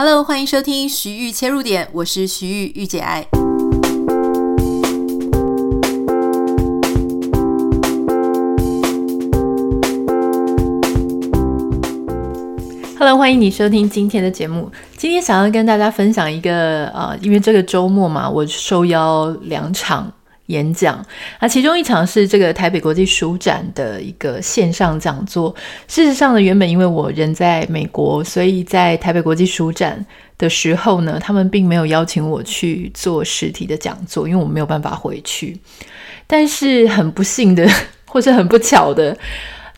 Hello，欢迎收听徐玉切入点，我是徐玉玉姐爱。Hello，欢迎你收听今天的节目。今天想要跟大家分享一个呃，因为这个周末嘛，我受邀两场。演讲，那其中一场是这个台北国际书展的一个线上讲座。事实上呢，原本因为我人在美国，所以在台北国际书展的时候呢，他们并没有邀请我去做实体的讲座，因为我没有办法回去。但是很不幸的，或是很不巧的。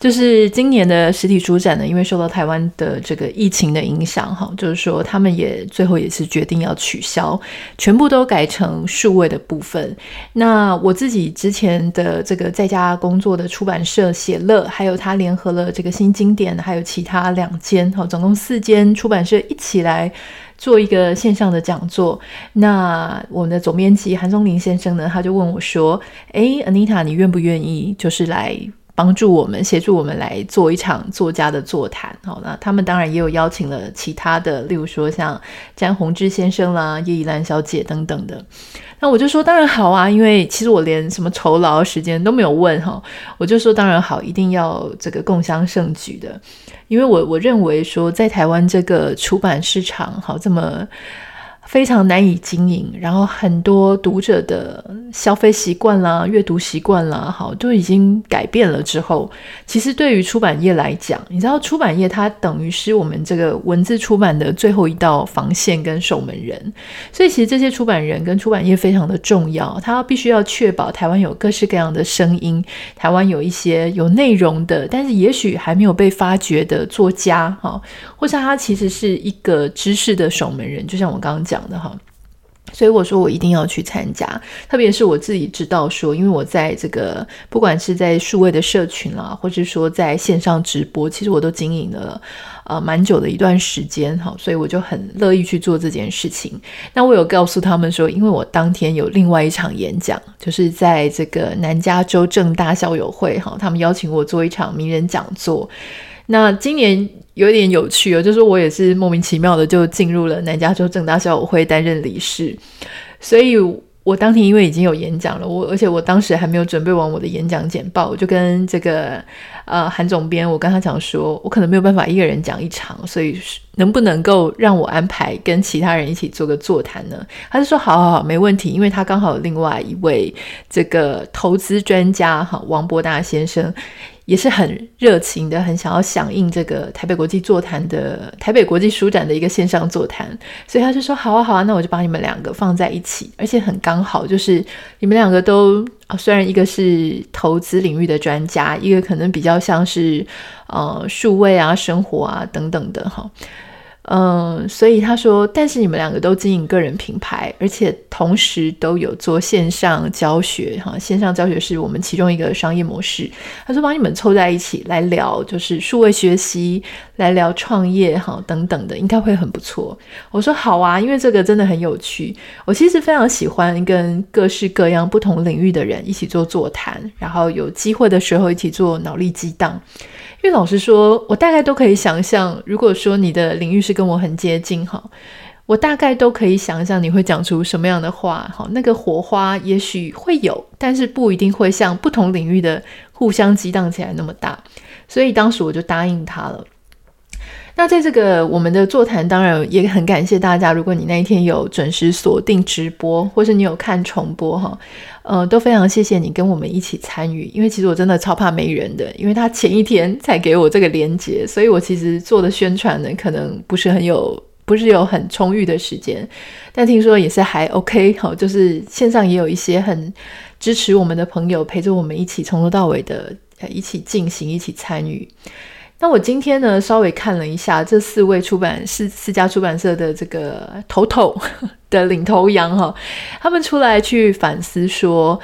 就是今年的实体书展呢，因为受到台湾的这个疫情的影响，哈，就是说他们也最后也是决定要取消，全部都改成数位的部分。那我自己之前的这个在家工作的出版社写乐，还有他联合了这个新经典，还有其他两间，哈，总共四间出版社一起来做一个线上的讲座。那我们的总编辑韩松林先生呢，他就问我说：“哎，Anita，你愿不愿意就是来？”帮助我们，协助我们来做一场作家的座谈。好，那他们当然也有邀请了其他的，例如说像詹宏志先生啦、叶怡兰小姐等等的。那我就说当然好啊，因为其实我连什么酬劳时间都没有问哈，我就说当然好，一定要这个共襄盛举的，因为我我认为说在台湾这个出版市场好这么。非常难以经营，然后很多读者的消费习惯啦、阅读习惯啦，好，都已经改变了之后，其实对于出版业来讲，你知道，出版业它等于是我们这个文字出版的最后一道防线跟守门人，所以其实这些出版人跟出版业非常的重要，他必须要确保台湾有各式各样的声音，台湾有一些有内容的，但是也许还没有被发掘的作家，哈，或者他其实是一个知识的守门人，就像我刚刚讲的哈，所以我说我一定要去参加，特别是我自己知道说，因为我在这个不管是在数位的社群啦，或是说在线上直播，其实我都经营了呃蛮久的一段时间哈，所以我就很乐意去做这件事情。那我有告诉他们说，因为我当天有另外一场演讲，就是在这个南加州正大校友会哈，他们邀请我做一场名人讲座。那今年。有点有趣哦，就是我也是莫名其妙的就进入了南加州政大校友会担任理事，所以我当天因为已经有演讲了，我而且我当时还没有准备完我的演讲简报，我就跟这个呃韩总编，我跟他讲说，我可能没有办法一个人讲一场，所以能不能够让我安排跟其他人一起做个座谈呢？他就说好好好，没问题，因为他刚好有另外一位这个投资专家哈王伯大先生。也是很热情的，很想要响应这个台北国际座谈的台北国际书展的一个线上座谈，所以他就说好啊好啊，那我就把你们两个放在一起，而且很刚好，就是你们两个都啊，虽然一个是投资领域的专家，一个可能比较像是呃数位啊、生活啊等等的哈。嗯，所以他说，但是你们两个都经营个人品牌，而且同时都有做线上教学，哈，线上教学是我们其中一个商业模式。他说，把你们凑在一起来聊，就是数位学习，来聊创业，哈，等等的，应该会很不错。我说好啊，因为这个真的很有趣。我其实非常喜欢跟各式各样不同领域的人一起做座谈，然后有机会的时候一起做脑力激荡。因为老实说，我大概都可以想象，如果说你的领域是跟我很接近哈，我大概都可以想象你会讲出什么样的话哈。那个火花也许会有，但是不一定会像不同领域的互相激荡起来那么大。所以当时我就答应他了。那在这个我们的座谈，当然也很感谢大家。如果你那一天有准时锁定直播，或是你有看重播哈，呃，都非常谢谢你跟我们一起参与。因为其实我真的超怕没人的，因为他前一天才给我这个连接，所以我其实做的宣传呢，可能不是很有，不是有很充裕的时间。但听说也是还 OK 哈，就是线上也有一些很支持我们的朋友陪着我们一起从头到尾的一起进行，一起参与。那我今天呢，稍微看了一下这四位出版四四家出版社的这个头头 的领头羊哈，他们出来去反思说，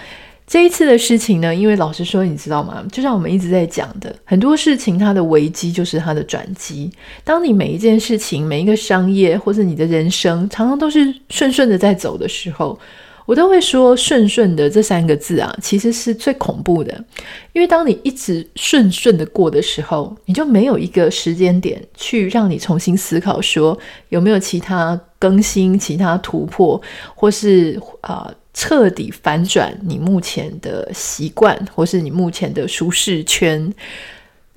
这一次的事情呢，因为老实说，你知道吗？就像我们一直在讲的，很多事情它的危机就是它的转机。当你每一件事情、每一个商业或者你的人生常常都是顺顺的在走的时候，我都会说“顺顺的”这三个字啊，其实是最恐怖的，因为当你一直顺顺的过的时候，你就没有一个时间点去让你重新思考，说有没有其他更新、其他突破，或是啊、彻底反转你目前的习惯，或是你目前的舒适圈。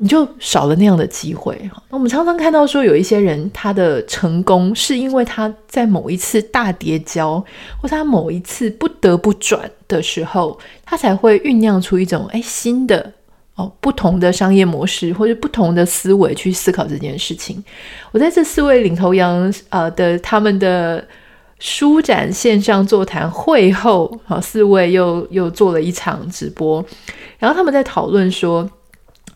你就少了那样的机会。我们常常看到说，有一些人他的成功是因为他在某一次大跌跤，或他某一次不得不转的时候，他才会酝酿出一种诶新的哦不同的商业模式或者不同的思维去思考这件事情。我在这四位领头羊呃的他们的书展线上座谈会后，好，四位又又做了一场直播，然后他们在讨论说。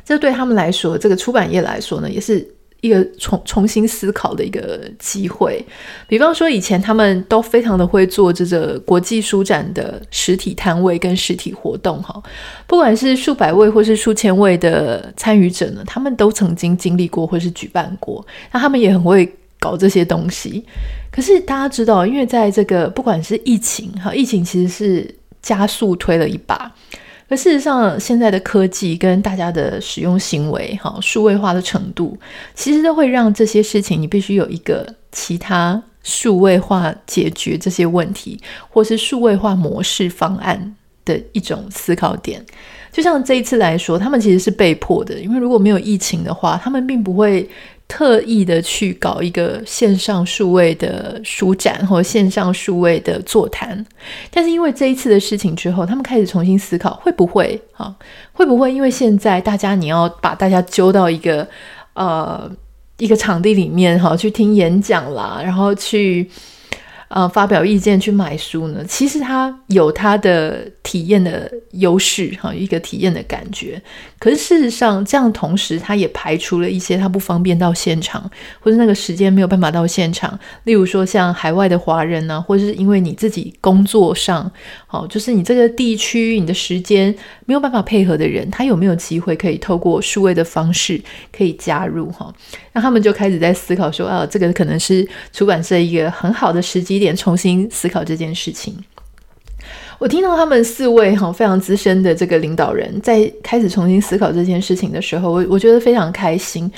这对他们来说，这个出版业来说呢，也是一个重重新思考的一个机会。比方说，以前他们都非常的会做这个国际书展的实体摊位跟实体活动，哈，不管是数百位或是数千位的参与者呢，他们都曾经经历过或是举办过，那他们也很会搞这些东西。可是大家知道，因为在这个不管是疫情，哈，疫情其实是加速推了一把。可事实上，现在的科技跟大家的使用行为，哈，数位化的程度，其实都会让这些事情，你必须有一个其他数位化解决这些问题，或是数位化模式方案的一种思考点。就像这一次来说，他们其实是被迫的，因为如果没有疫情的话，他们并不会。特意的去搞一个线上数位的书展或线上数位的座谈，但是因为这一次的事情之后，他们开始重新思考，会不会啊？会不会因为现在大家你要把大家揪到一个呃一个场地里面哈，去听演讲啦，然后去。呃，发表意见去买书呢，其实它有它的体验的优势哈，一个体验的感觉。可是事实上，这样同时它也排除了一些它不方便到现场，或者那个时间没有办法到现场。例如说，像海外的华人呢，或者是因为你自己工作上，好，就是你这个地区你的时间没有办法配合的人，他有没有机会可以透过数位的方式可以加入哈？那他们就开始在思考说，啊，这个可能是出版社一个很好的时机点。重新思考这件事情。我听到他们四位哈非常资深的这个领导人在开始重新思考这件事情的时候，我我觉得非常开心。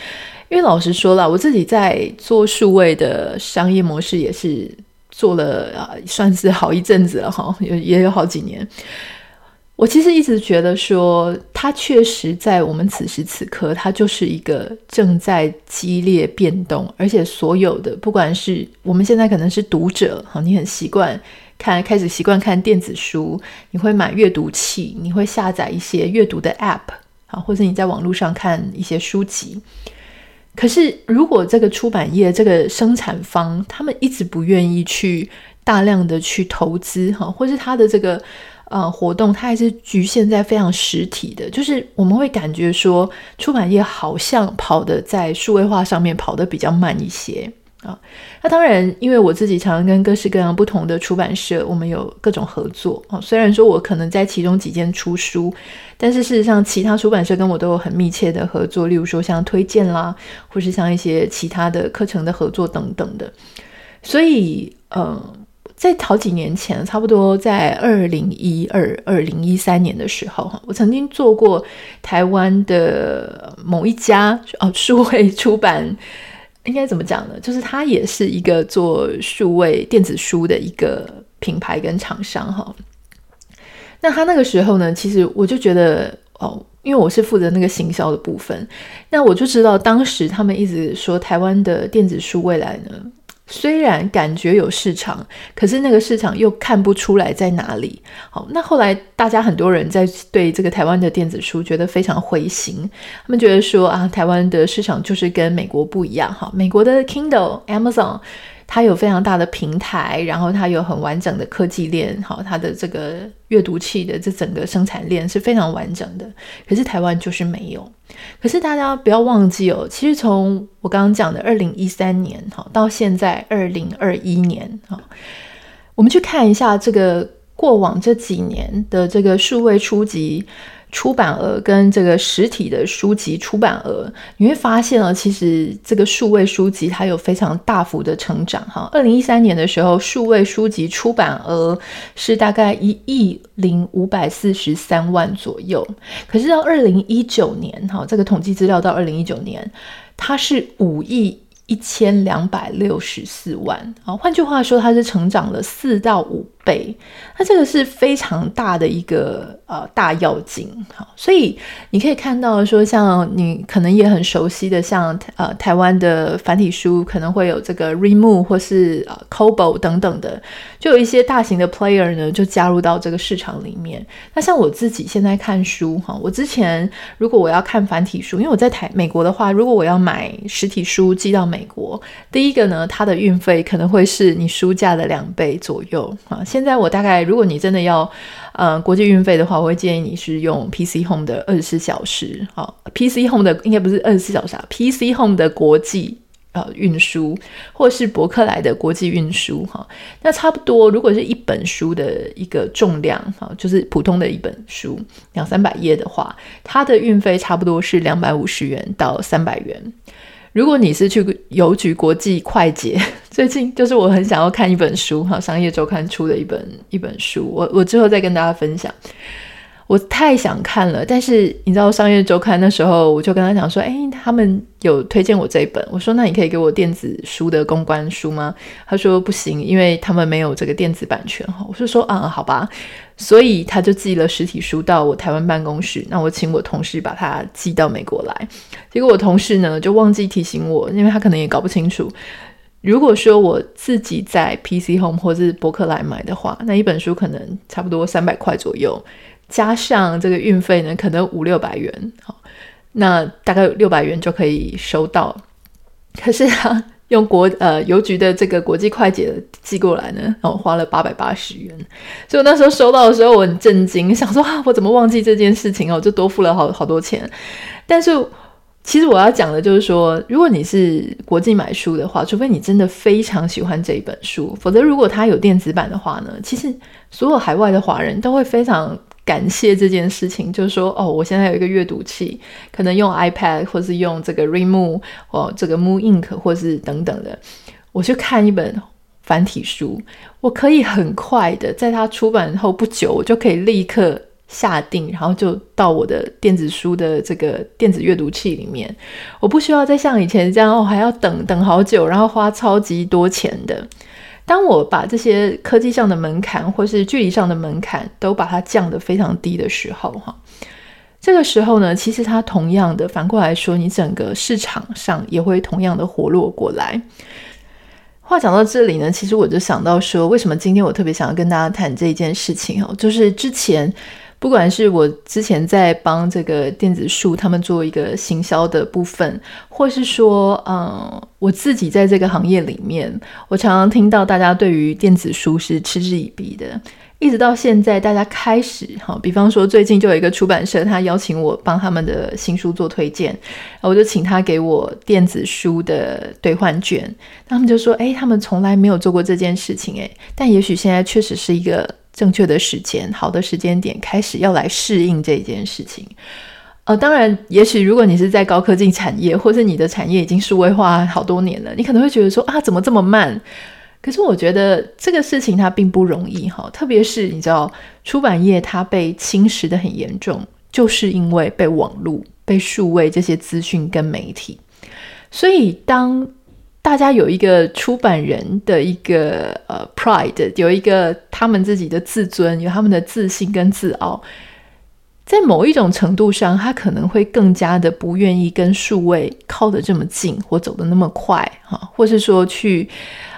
因为老实说了，我自己在做数位的商业模式也是做了啊，算是好一阵子了哈，也也有好几年。我其实一直觉得说，它确实在我们此时此刻，它就是一个正在激烈变动，而且所有的，不管是我们现在可能是读者，哈，你很习惯看，开始习惯看电子书，你会买阅读器，你会下载一些阅读的 App，啊，或者你在网络上看一些书籍。可是，如果这个出版业这个生产方，他们一直不愿意去大量的去投资，哈，或是他的这个。呃，活动它还是局限在非常实体的，就是我们会感觉说，出版业好像跑得在数位化上面跑得比较慢一些啊。那当然，因为我自己常常跟各式各样不同的出版社，我们有各种合作啊。虽然说我可能在其中几间出书，但是事实上，其他出版社跟我都有很密切的合作，例如说像推荐啦，或是像一些其他的课程的合作等等的。所以，嗯、呃。在好几年前，差不多在二零一二、二零一三年的时候，哈，我曾经做过台湾的某一家哦，数位出版，应该怎么讲呢？就是它也是一个做数位电子书的一个品牌跟厂商，哈。那他那个时候呢，其实我就觉得哦，因为我是负责那个行销的部分，那我就知道当时他们一直说台湾的电子书未来呢。虽然感觉有市场，可是那个市场又看不出来在哪里。好，那后来大家很多人在对这个台湾的电子书觉得非常灰心，他们觉得说啊，台湾的市场就是跟美国不一样。哈，美国的 Kindle、Amazon。它有非常大的平台，然后它有很完整的科技链，好，它的这个阅读器的这整个生产链是非常完整的。可是台湾就是没有。可是大家不要忘记哦，其实从我刚刚讲的二零一三年哈到现在二零二一年哈，我们去看一下这个过往这几年的这个数位初级出版额跟这个实体的书籍出版额，你会发现呢，其实这个数位书籍它有非常大幅的成长哈。二零一三年的时候，数位书籍出版额是大概一亿零五百四十三万左右，可是到二零一九年哈，这个统计资料到二零一九年，它是五亿。一千两百六十四万啊，换句话说，它是成长了四到五倍，那这个是非常大的一个呃大跃进。好，所以你可以看到说，像你可能也很熟悉的，像呃台湾的繁体书可能会有这个 Readmoo 或是呃 c o b o 等等的，就有一些大型的 player 呢就加入到这个市场里面。那像我自己现在看书哈，我之前如果我要看繁体书，因为我在台美国的话，如果我要买实体书寄到美国，第一个呢，它的运费可能会是你书价的两倍左右啊。现在我大概，如果你真的要，呃，国际运费的话，我会建议你是用 PC Home 的二十四小时，好，PC Home 的应该不是二十四小时啊，PC Home 的国际呃运输，或是博客来的国际运输，哈，那差不多，如果是一本书的一个重量，哈，就是普通的一本书两三百页的话，它的运费差不多是两百五十元到三百元。如果你是去邮局国际快捷，最近就是我很想要看一本书哈，商业周刊出的一本一本书，我我之后再跟大家分享。我太想看了，但是你知道商业周刊那时候，我就跟他讲说，诶，他们有推荐我这一本，我说那你可以给我电子书的公关书吗？他说不行，因为他们没有这个电子版权哈。我就说啊，好吧，所以他就寄了实体书到我台湾办公室，那我请我同事把它寄到美国来，结果我同事呢就忘记提醒我，因为他可能也搞不清楚，如果说我自己在 PC Home 或是博客来买的话，那一本书可能差不多三百块左右。加上这个运费呢，可能五六百元，好，那大概六百元就可以收到。可是啊，用国 呃邮局的这个国际快捷寄过来呢，然后花了八百八十元。所以我那时候收到的时候，我很震惊，想说啊，我怎么忘记这件事情哦，就多付了好好多钱。但是其实我要讲的就是说，如果你是国际买书的话，除非你真的非常喜欢这一本书，否则如果它有电子版的话呢，其实所有海外的华人都会非常。感谢这件事情，就是说，哦，我现在有一个阅读器，可能用 iPad 或是用这个 Readmo，哦，这个 Moon Ink 或是等等的，我去看一本繁体书，我可以很快的在它出版后不久，我就可以立刻下定，然后就到我的电子书的这个电子阅读器里面，我不需要再像以前这样哦，还要等等好久，然后花超级多钱的。当我把这些科技上的门槛或是距离上的门槛都把它降得非常低的时候，哈，这个时候呢，其实它同样的反过来说，你整个市场上也会同样的活络过来。话讲到这里呢，其实我就想到说，为什么今天我特别想要跟大家谈这件事情哦，就是之前。不管是我之前在帮这个电子书他们做一个行销的部分，或是说，嗯，我自己在这个行业里面，我常常听到大家对于电子书是嗤之以鼻的，一直到现在，大家开始哈，比方说最近就有一个出版社，他邀请我帮他们的新书做推荐，我就请他给我电子书的兑换券，他们就说，诶，他们从来没有做过这件事情，诶，但也许现在确实是一个。正确的时间，好的时间点，开始要来适应这件事情。呃，当然，也许如果你是在高科技产业，或是你的产业已经数位化好多年了，你可能会觉得说啊，怎么这么慢？可是我觉得这个事情它并不容易哈，特别是你知道，出版业它被侵蚀得很严重，就是因为被网络、被数位这些资讯跟媒体，所以当。大家有一个出版人的一个呃 pride，有一个他们自己的自尊，有他们的自信跟自傲，在某一种程度上，他可能会更加的不愿意跟数位靠得这么近，或走得那么快哈，或是说去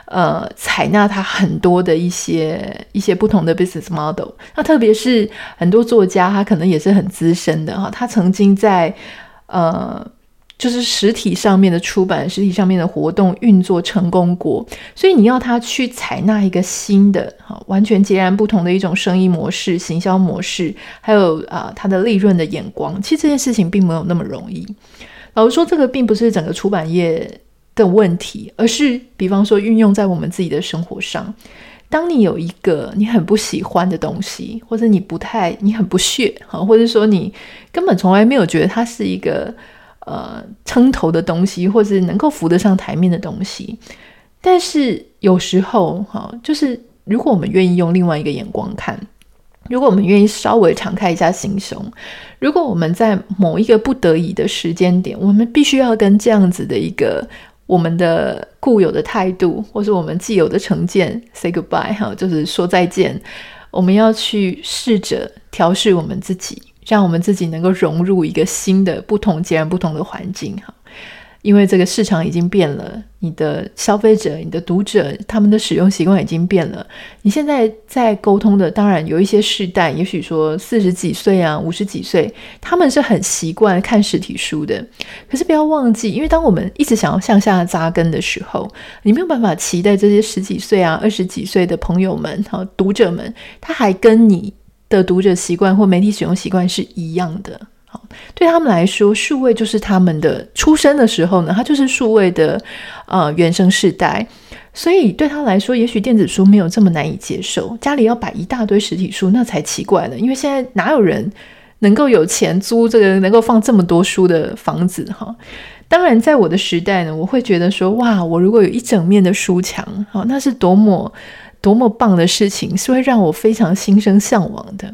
呃采纳他很多的一些一些不同的 business model。那特别是很多作家，他可能也是很资深的哈，他曾经在呃。就是实体上面的出版，实体上面的活动运作成功过，所以你要他去采纳一个新的、哈完全截然不同的一种生意模式、行销模式，还有啊他的利润的眼光，其实这件事情并没有那么容易。老实说，这个并不是整个出版业的问题，而是比方说运用在我们自己的生活上。当你有一个你很不喜欢的东西，或者你不太你很不屑哈，或者说你根本从来没有觉得它是一个呃撑头的东西，或是能够浮得上台面的东西，但是有时候哈，就是如果我们愿意用另外一个眼光看，如果我们愿意稍微敞开一下心胸，如果我们在某一个不得已的时间点，我们必须要跟这样子的一个。我们的固有的态度，或是我们既有的成见，say goodbye 哈，就是说再见。我们要去试着调试我们自己，让我们自己能够融入一个新的、不同、截然不同的环境哈。因为这个市场已经变了，你的消费者、你的读者，他们的使用习惯已经变了。你现在在沟通的，当然有一些世代，也许说四十几岁啊、五十几岁，他们是很习惯看实体书的。可是不要忘记，因为当我们一直想要向下扎根的时候，你没有办法期待这些十几岁啊、二十几岁的朋友们、哈读者们，他还跟你的读者习惯或媒体使用习惯是一样的。好，对他们来说，数位就是他们的出生的时候呢，他就是数位的呃原生世代，所以对他来说，也许电子书没有这么难以接受，家里要摆一大堆实体书，那才奇怪呢。因为现在哪有人能够有钱租这个能够放这么多书的房子哈？当然，在我的时代呢，我会觉得说，哇，我如果有一整面的书墙，好，那是多么多么棒的事情，是会让我非常心生向往的。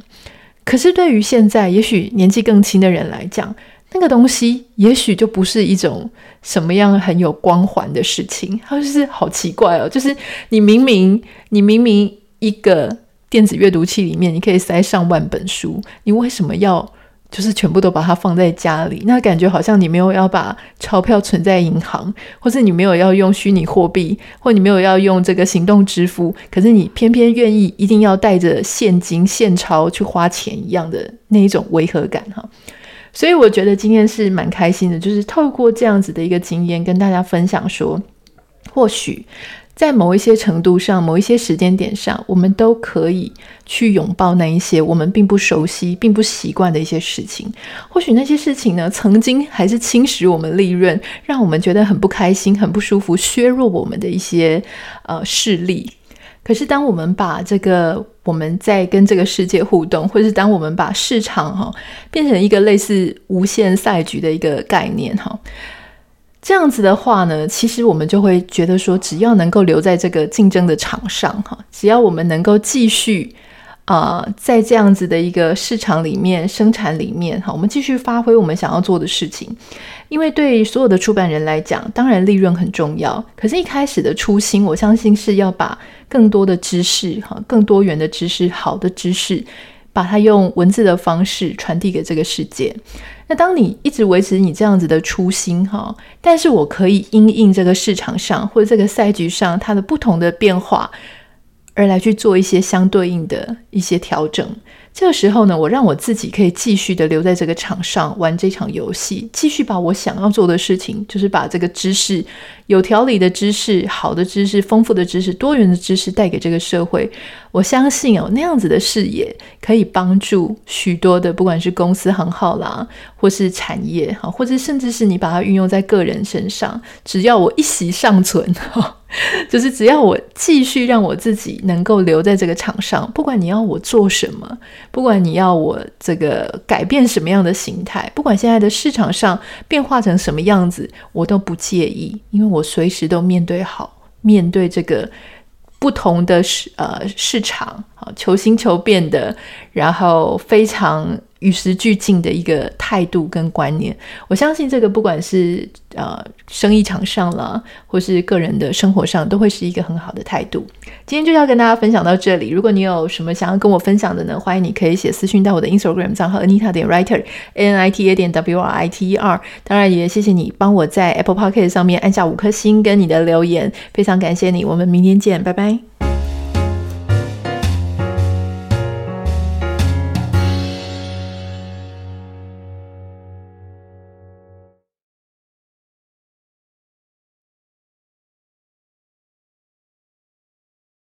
可是，对于现在也许年纪更轻的人来讲，那个东西也许就不是一种什么样很有光环的事情。它就是好奇怪哦，就是你明明你明明一个电子阅读器里面你可以塞上万本书，你为什么要？就是全部都把它放在家里，那感觉好像你没有要把钞票存在银行，或是你没有要用虚拟货币，或你没有要用这个行动支付，可是你偏偏愿意一定要带着现金现钞去花钱一样的那一种违和感哈。所以我觉得今天是蛮开心的，就是透过这样子的一个经验跟大家分享说，或许。在某一些程度上，某一些时间点上，我们都可以去拥抱那一些我们并不熟悉、并不习惯的一些事情。或许那些事情呢，曾经还是侵蚀我们利润，让我们觉得很不开心、很不舒服，削弱我们的一些呃势力。可是，当我们把这个我们在跟这个世界互动，或者是当我们把市场哈变成一个类似无限赛局的一个概念哈。这样子的话呢，其实我们就会觉得说，只要能够留在这个竞争的场上，哈，只要我们能够继续啊、在这样子的一个市场里面生产里面，哈，我们继续发挥我们想要做的事情。因为对所有的出版人来讲，当然利润很重要，可是，一开始的初心，我相信是要把更多的知识，哈，更多元的知识，好的知识，把它用文字的方式传递给这个世界。那当你一直维持你这样子的初心哈，但是我可以因应这个市场上或者这个赛局上它的不同的变化，而来去做一些相对应的一些调整。这个时候呢，我让我自己可以继续的留在这个场上玩这场游戏，继续把我想要做的事情，就是把这个知识、有条理的知识、好的知识、丰富的知识、多元的知识带给这个社会。我相信哦，那样子的视野可以帮助许多的，不管是公司行号啦，或是产业哈，或者甚至是你把它运用在个人身上，只要我一息尚存哈。就是只要我继续让我自己能够留在这个场上，不管你要我做什么，不管你要我这个改变什么样的形态，不管现在的市场上变化成什么样子，我都不介意，因为我随时都面对好，面对这个不同的市呃市场，求新求变的，然后非常。与时俱进的一个态度跟观念，我相信这个不管是呃生意场上了，或是个人的生活上，都会是一个很好的态度。今天就要跟大家分享到这里。如果你有什么想要跟我分享的呢，欢迎你可以写私讯到我的 Instagram 账号 Anita 点 Writer，A N I T A 点 W R I T E R。当然也谢谢你帮我在 Apple Podcast 上面按下五颗星跟你的留言，非常感谢你。我们明天见，拜拜。